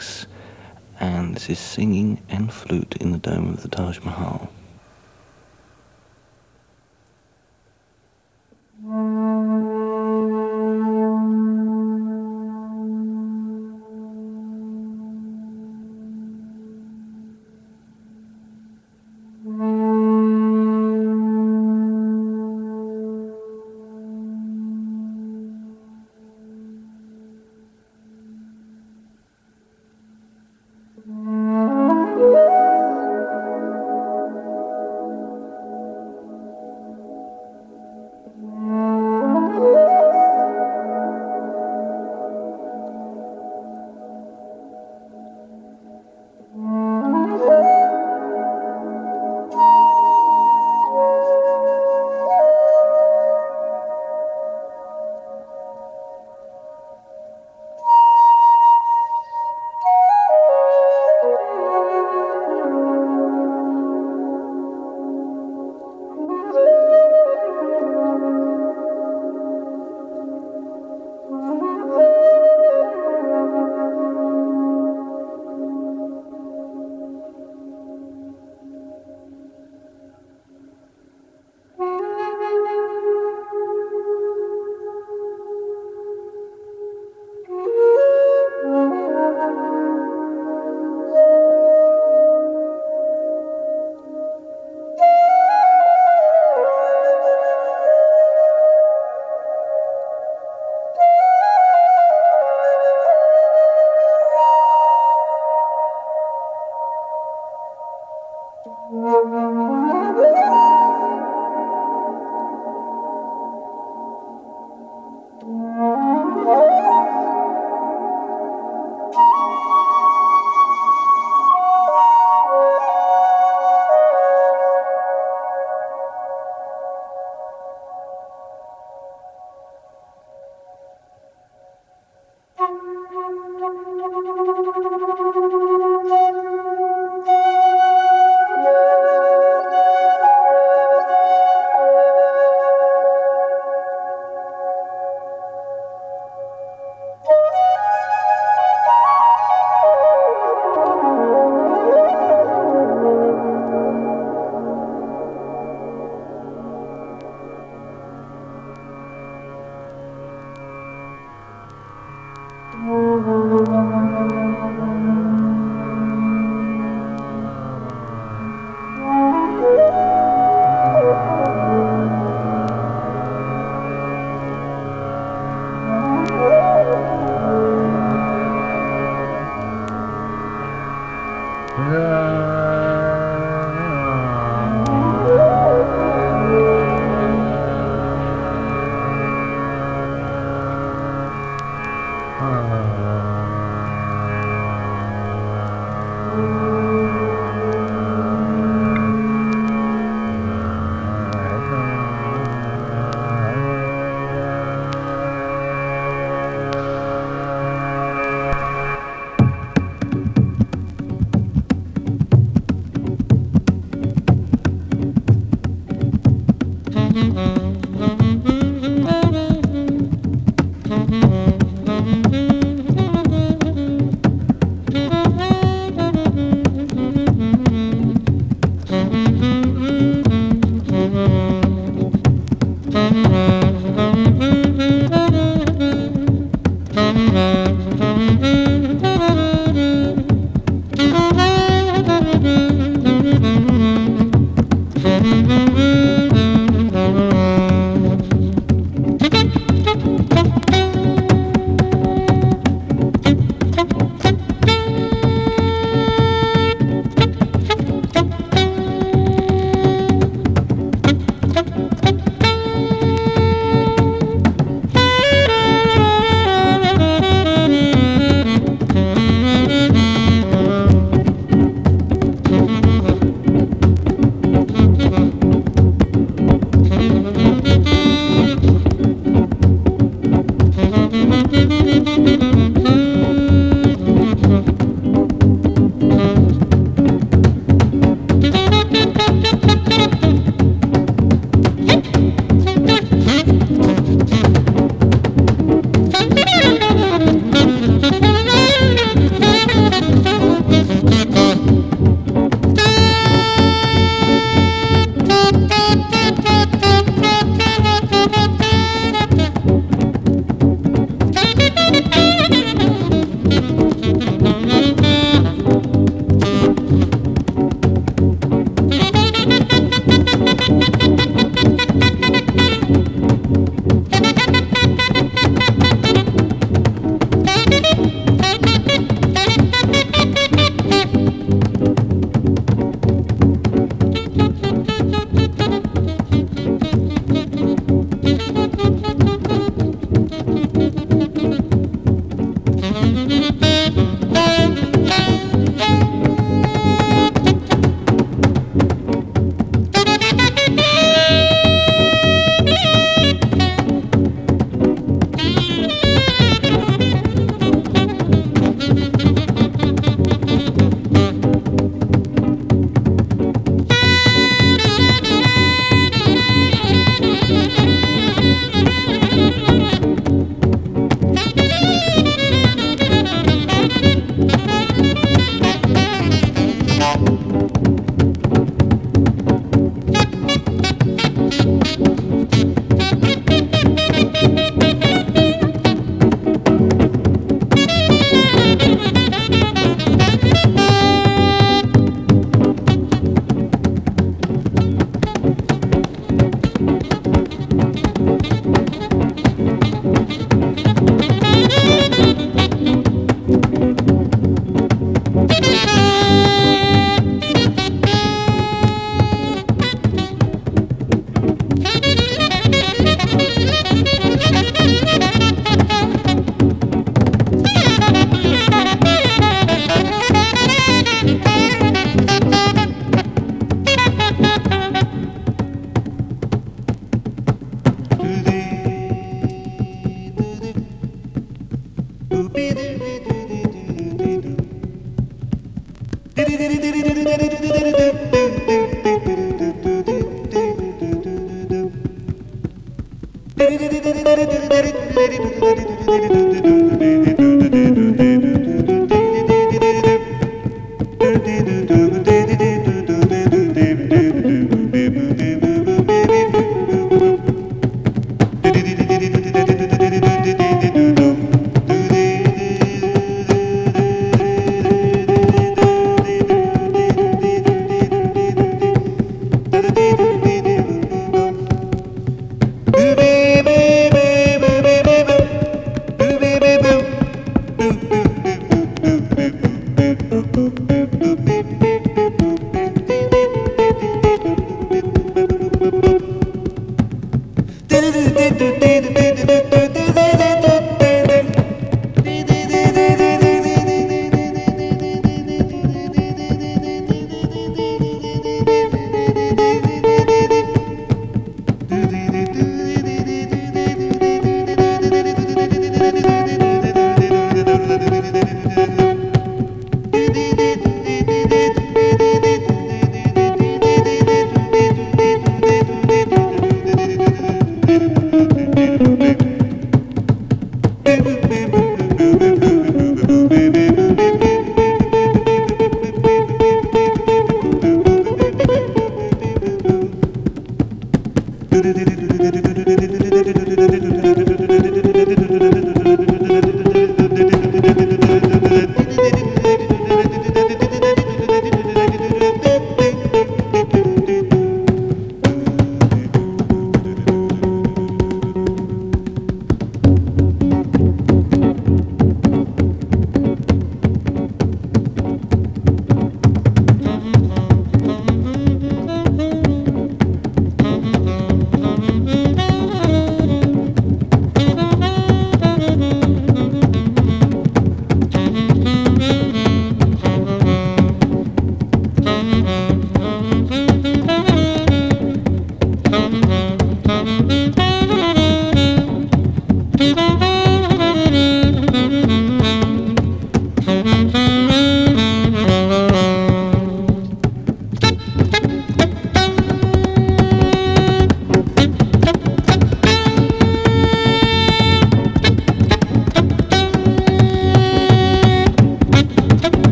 66, and this is Singing and Flute in the Dome of the Taj Mahal. Thank you.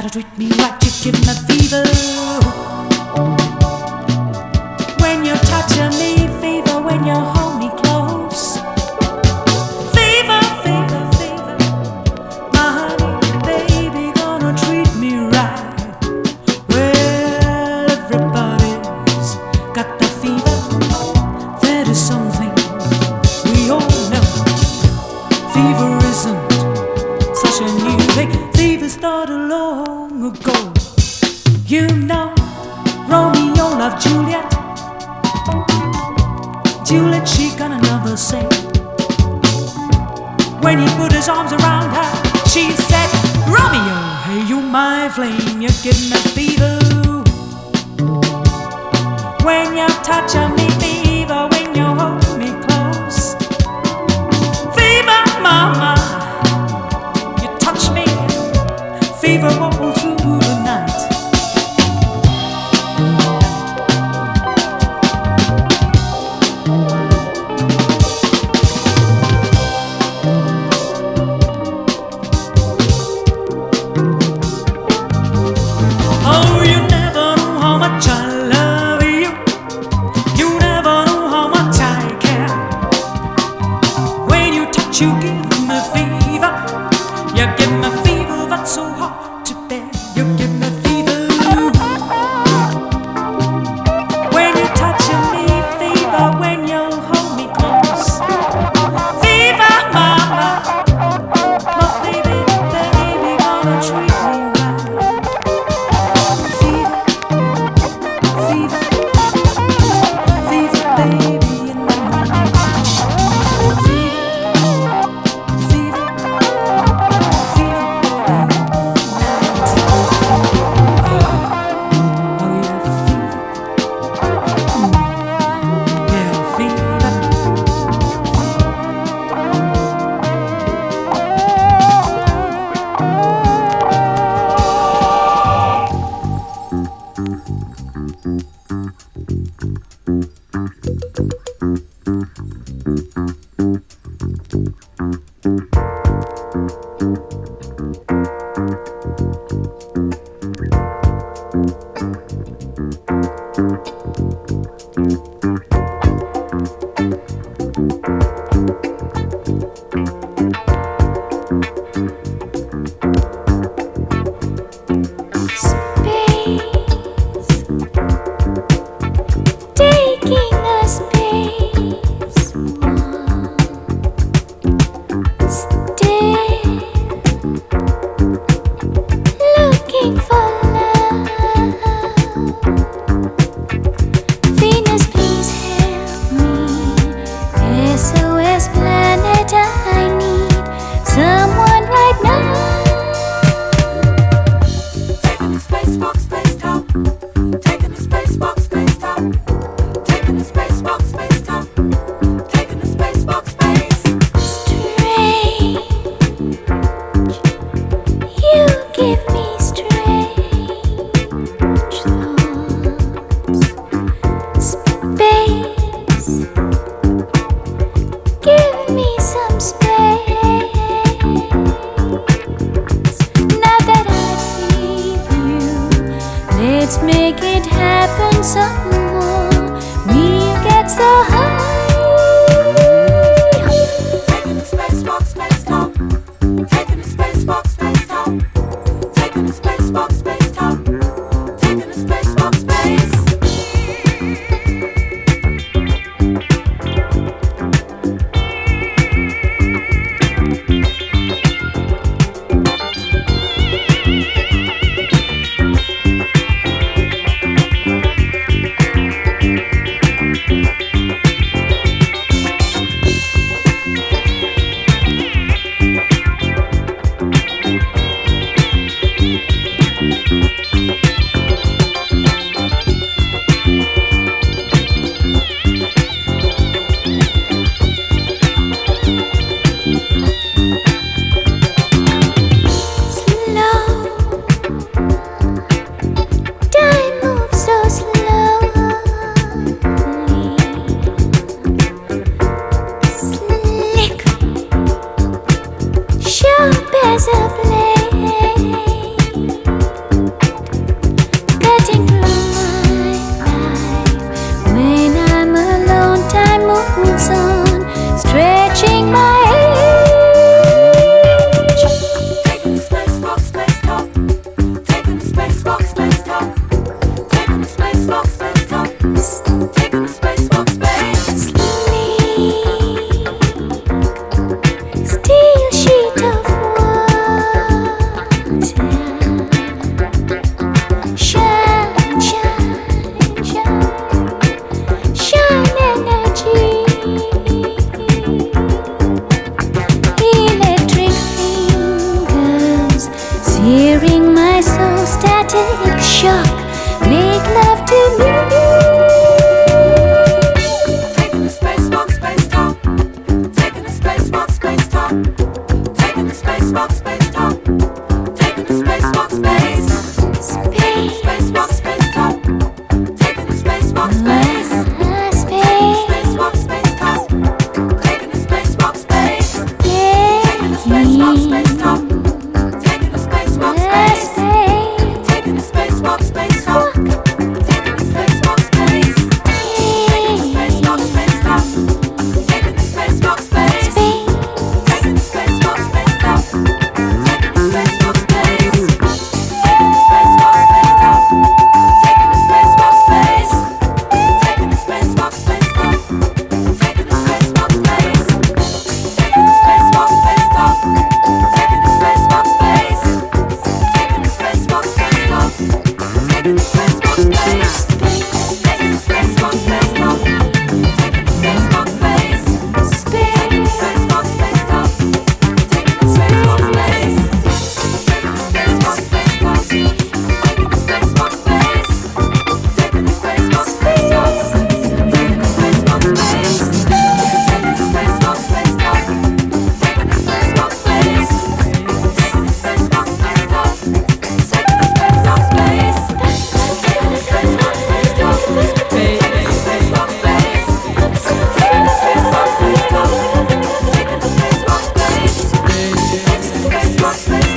how to treat me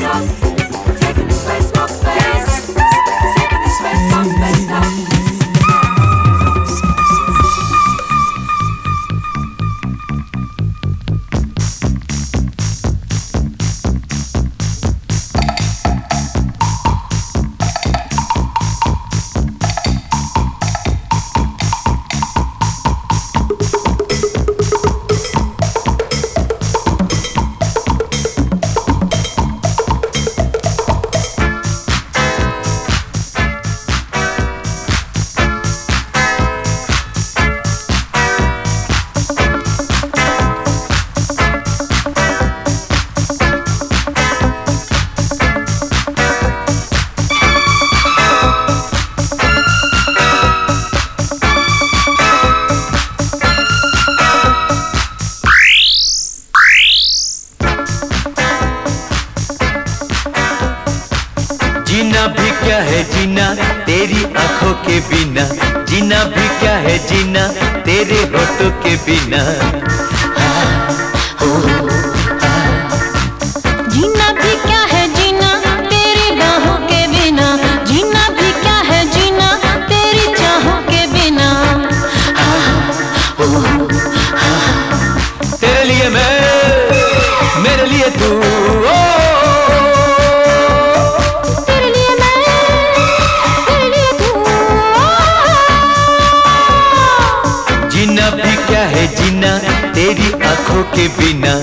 Stop. के बिना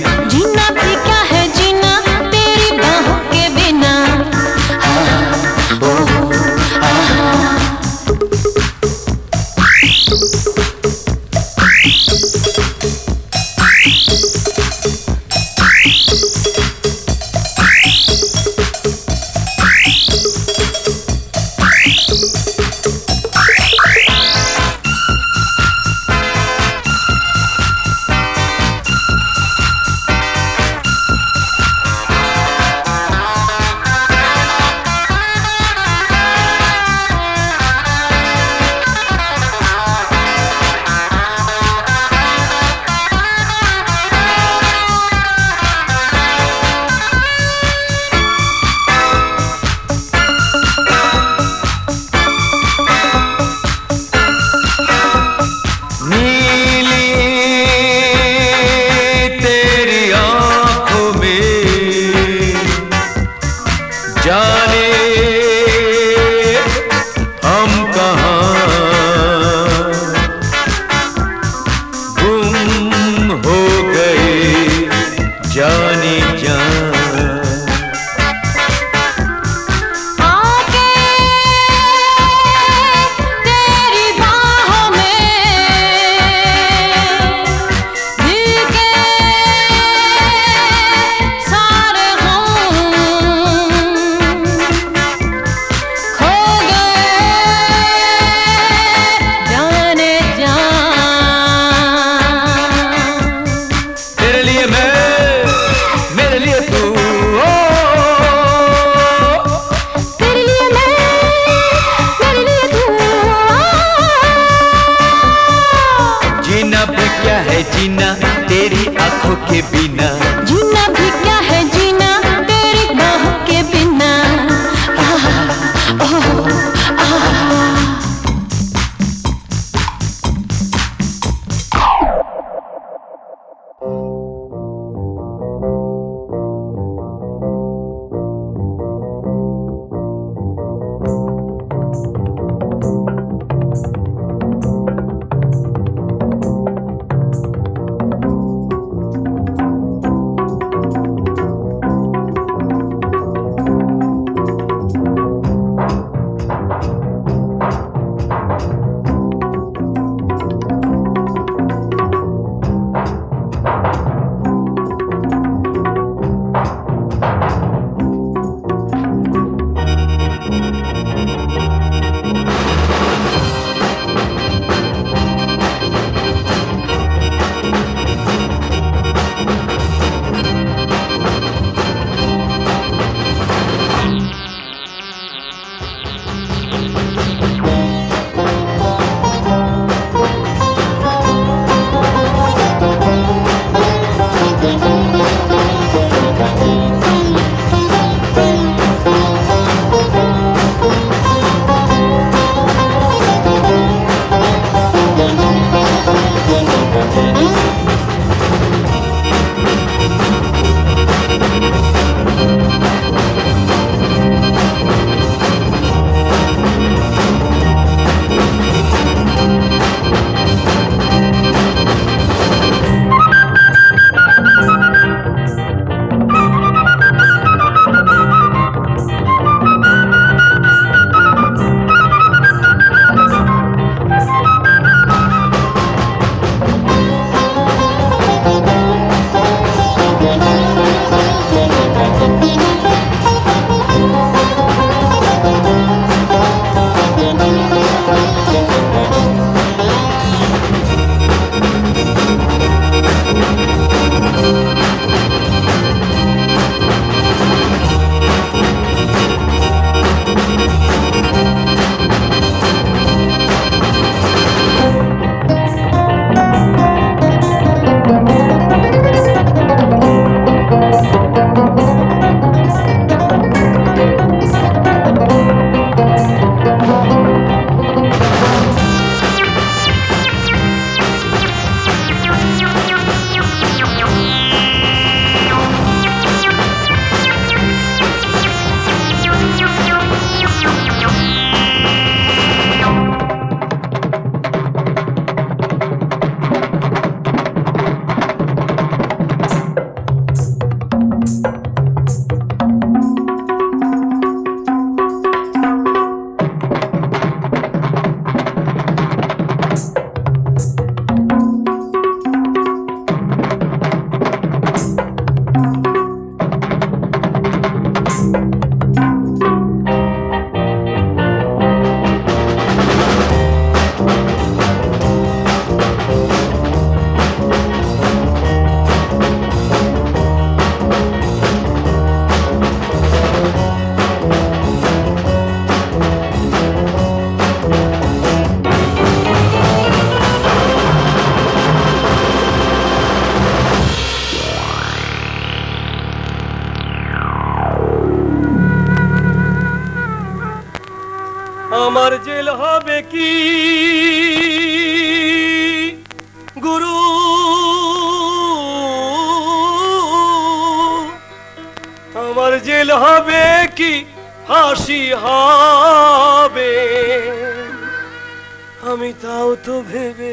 আমি তাও তো ভেবে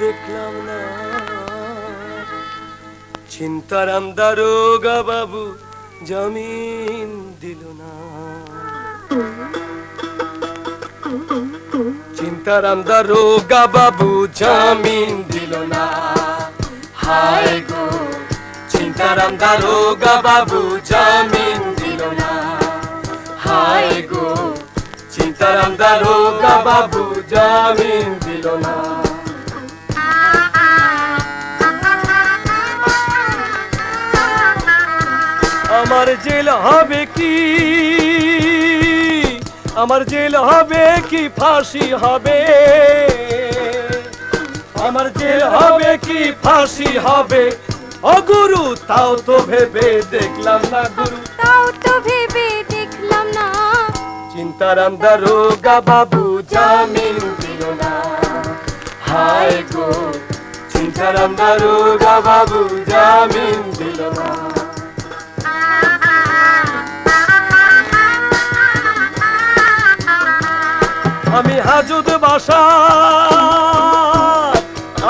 দেখলাম না। চিন্তার দারোগা বাবু, জামিন দিল না। চিন্তার দারোগা বাবু, জামিন দিল না। হায় গো, চিন্তার দারোগা বাবু, জামিন দিল না। হায় গো, চিন্তার দারোগা বাবু জামিন দিল না। আমার জেল হবে কি? আমার জেল হবে কি? ফাঁসি হবে। আমার জেল হবে কি? ফাঁসি হবে। ও গুরু, তাও তো ভেবে দেখলাম না গুরু। তাও তো ভেবে চিন্তার দারোগা বাবু জামিন দিল না হায় গো চিন্তার দারোগা বাবু জামিন দিল না আমি হাজুদ বাসা,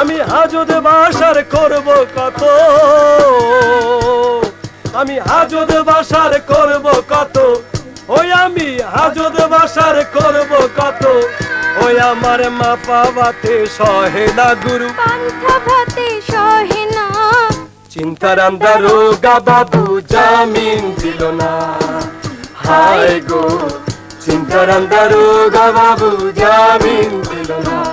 আমি হাজুদ বাসার করব কত? আমি হাজুদ বাসার করব কত? ওই আমি হাজত বাসার করব কত? ওই আমার মা পাবাতে সহে না গুরু। পান্থাভাতে সহে না। চিন্তার দারোগা বাবু জামিন দিল না। হায় গো চিন্তার দারোগা বাবু জামিন দিল না।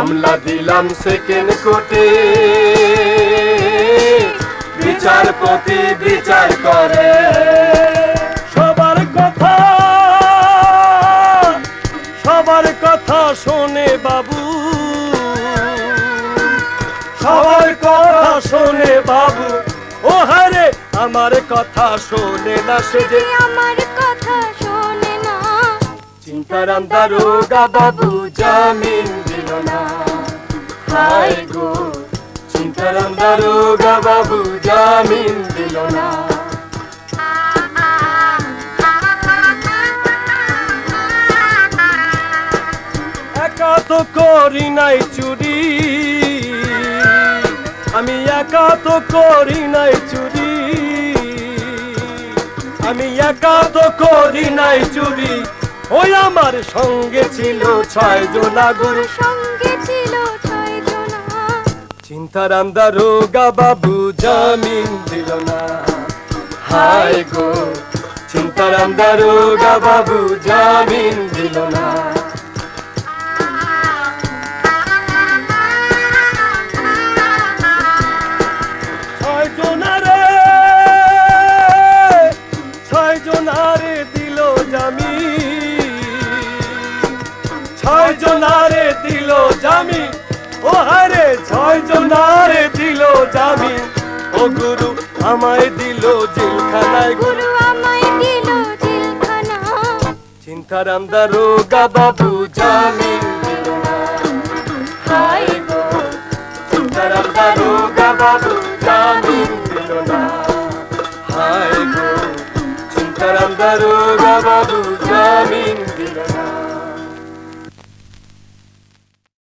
মামলা দিলাম সেকেন্ড কোর্টে। বিচারপতি বিচার করে। সবার কথা সবার কথা শোনে বাবু। সবার কথা শোনে বাবু। ও হারে আমার কথা শোনে না সে যে আমার কথা চিন্তারাম দারোগা বাবু জামিন দিল না গো চিন্তারাম দারোগা বাবু জামিন দিল না একা তো করি নাই চুরি আমি একা তো করি নাই চুরি আমি একা তো করি নাই চুরি ওই আমার সঙ্গে ছিল ছয় জোনা গুরু। সঙ্গে ছিল ছয় জোনা চিন্তার আন্দা রোগা বাবু জামিন দিল না। হায় গো চিন্তার আন্দা রোগা বাবু জামিন দিল না। দিলো জামি ও হারে ছয় জনারে দিলো জামি ও গুরু আমায় দিলো জেলখানায়। গুরু আমায় দিল জেলখানা চিন্তারাম দারোগা বাবু জামি হাই গো। চিন্তারাম বাবু জামি দিল না। হাই গো। চিন্তারাম দারোগা বাবু